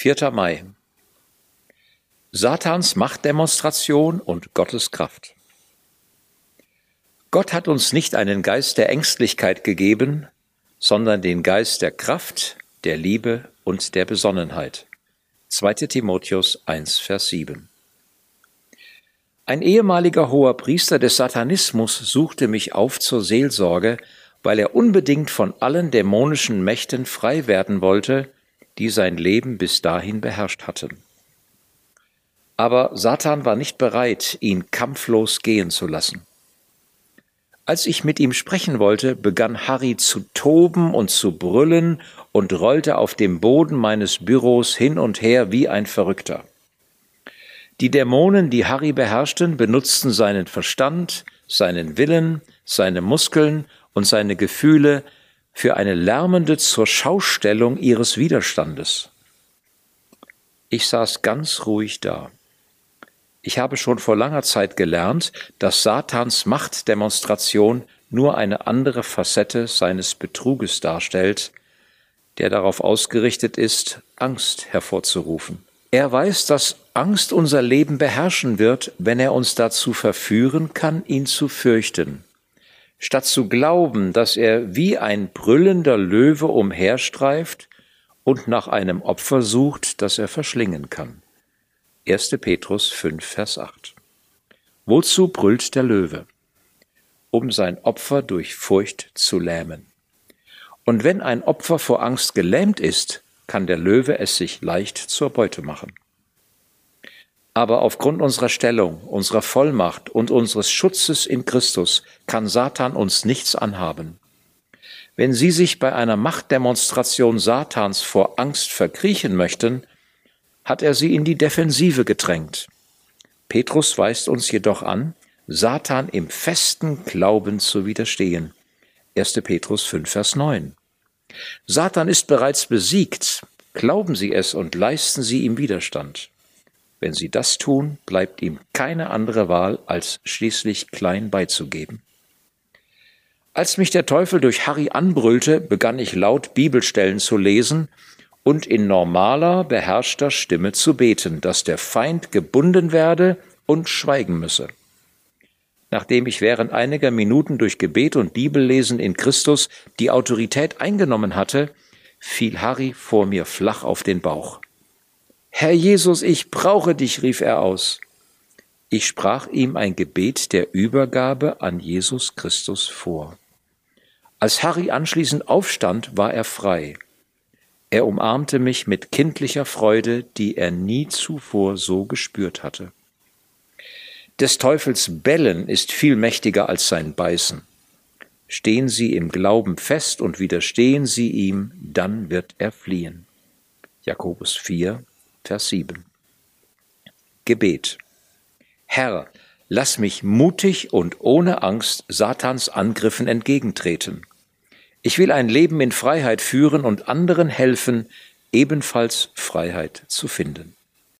4. Mai. Satans Machtdemonstration und Gottes Kraft. Gott hat uns nicht einen Geist der Ängstlichkeit gegeben, sondern den Geist der Kraft, der Liebe und der Besonnenheit. 2. Timotheus 1, Vers 7. Ein ehemaliger hoher Priester des Satanismus suchte mich auf zur Seelsorge, weil er unbedingt von allen dämonischen Mächten frei werden wollte, die sein Leben bis dahin beherrscht hatten. Aber Satan war nicht bereit, ihn kampflos gehen zu lassen. Als ich mit ihm sprechen wollte, begann Harry zu toben und zu brüllen und rollte auf dem Boden meines Büros hin und her wie ein Verrückter. Die Dämonen, die Harry beherrschten, benutzten seinen Verstand, seinen Willen, seine Muskeln und seine Gefühle für eine lärmende Zurschaustellung ihres Widerstandes. Ich saß ganz ruhig da. Ich habe schon vor langer Zeit gelernt, dass Satans Machtdemonstration nur eine andere Facette seines Betruges darstellt, der darauf ausgerichtet ist, Angst hervorzurufen. Er weiß, dass Angst unser Leben beherrschen wird, wenn er uns dazu verführen kann, ihn zu fürchten statt zu glauben, dass er wie ein brüllender Löwe umherstreift und nach einem Opfer sucht, das er verschlingen kann. 1. Petrus 5, Vers 8. Wozu brüllt der Löwe? Um sein Opfer durch Furcht zu lähmen. Und wenn ein Opfer vor Angst gelähmt ist, kann der Löwe es sich leicht zur Beute machen. Aber aufgrund unserer Stellung, unserer Vollmacht und unseres Schutzes in Christus kann Satan uns nichts anhaben. Wenn Sie sich bei einer Machtdemonstration Satans vor Angst verkriechen möchten, hat er Sie in die Defensive gedrängt. Petrus weist uns jedoch an, Satan im festen Glauben zu widerstehen. 1. Petrus 5, Vers 9. Satan ist bereits besiegt. Glauben Sie es und leisten Sie ihm Widerstand. Wenn sie das tun, bleibt ihm keine andere Wahl, als schließlich klein beizugeben. Als mich der Teufel durch Harry anbrüllte, begann ich laut Bibelstellen zu lesen und in normaler, beherrschter Stimme zu beten, dass der Feind gebunden werde und schweigen müsse. Nachdem ich während einiger Minuten durch Gebet und Bibellesen in Christus die Autorität eingenommen hatte, fiel Harry vor mir flach auf den Bauch. Herr Jesus, ich brauche dich, rief er aus. Ich sprach ihm ein Gebet der Übergabe an Jesus Christus vor. Als Harry anschließend aufstand, war er frei. Er umarmte mich mit kindlicher Freude, die er nie zuvor so gespürt hatte. Des Teufels Bellen ist viel mächtiger als sein Beißen. Stehen Sie im Glauben fest und widerstehen Sie ihm, dann wird er fliehen. Jakobus 4, Vers 7. Gebet. Herr, lass mich mutig und ohne Angst Satans Angriffen entgegentreten. Ich will ein Leben in Freiheit führen und anderen helfen, ebenfalls Freiheit zu finden.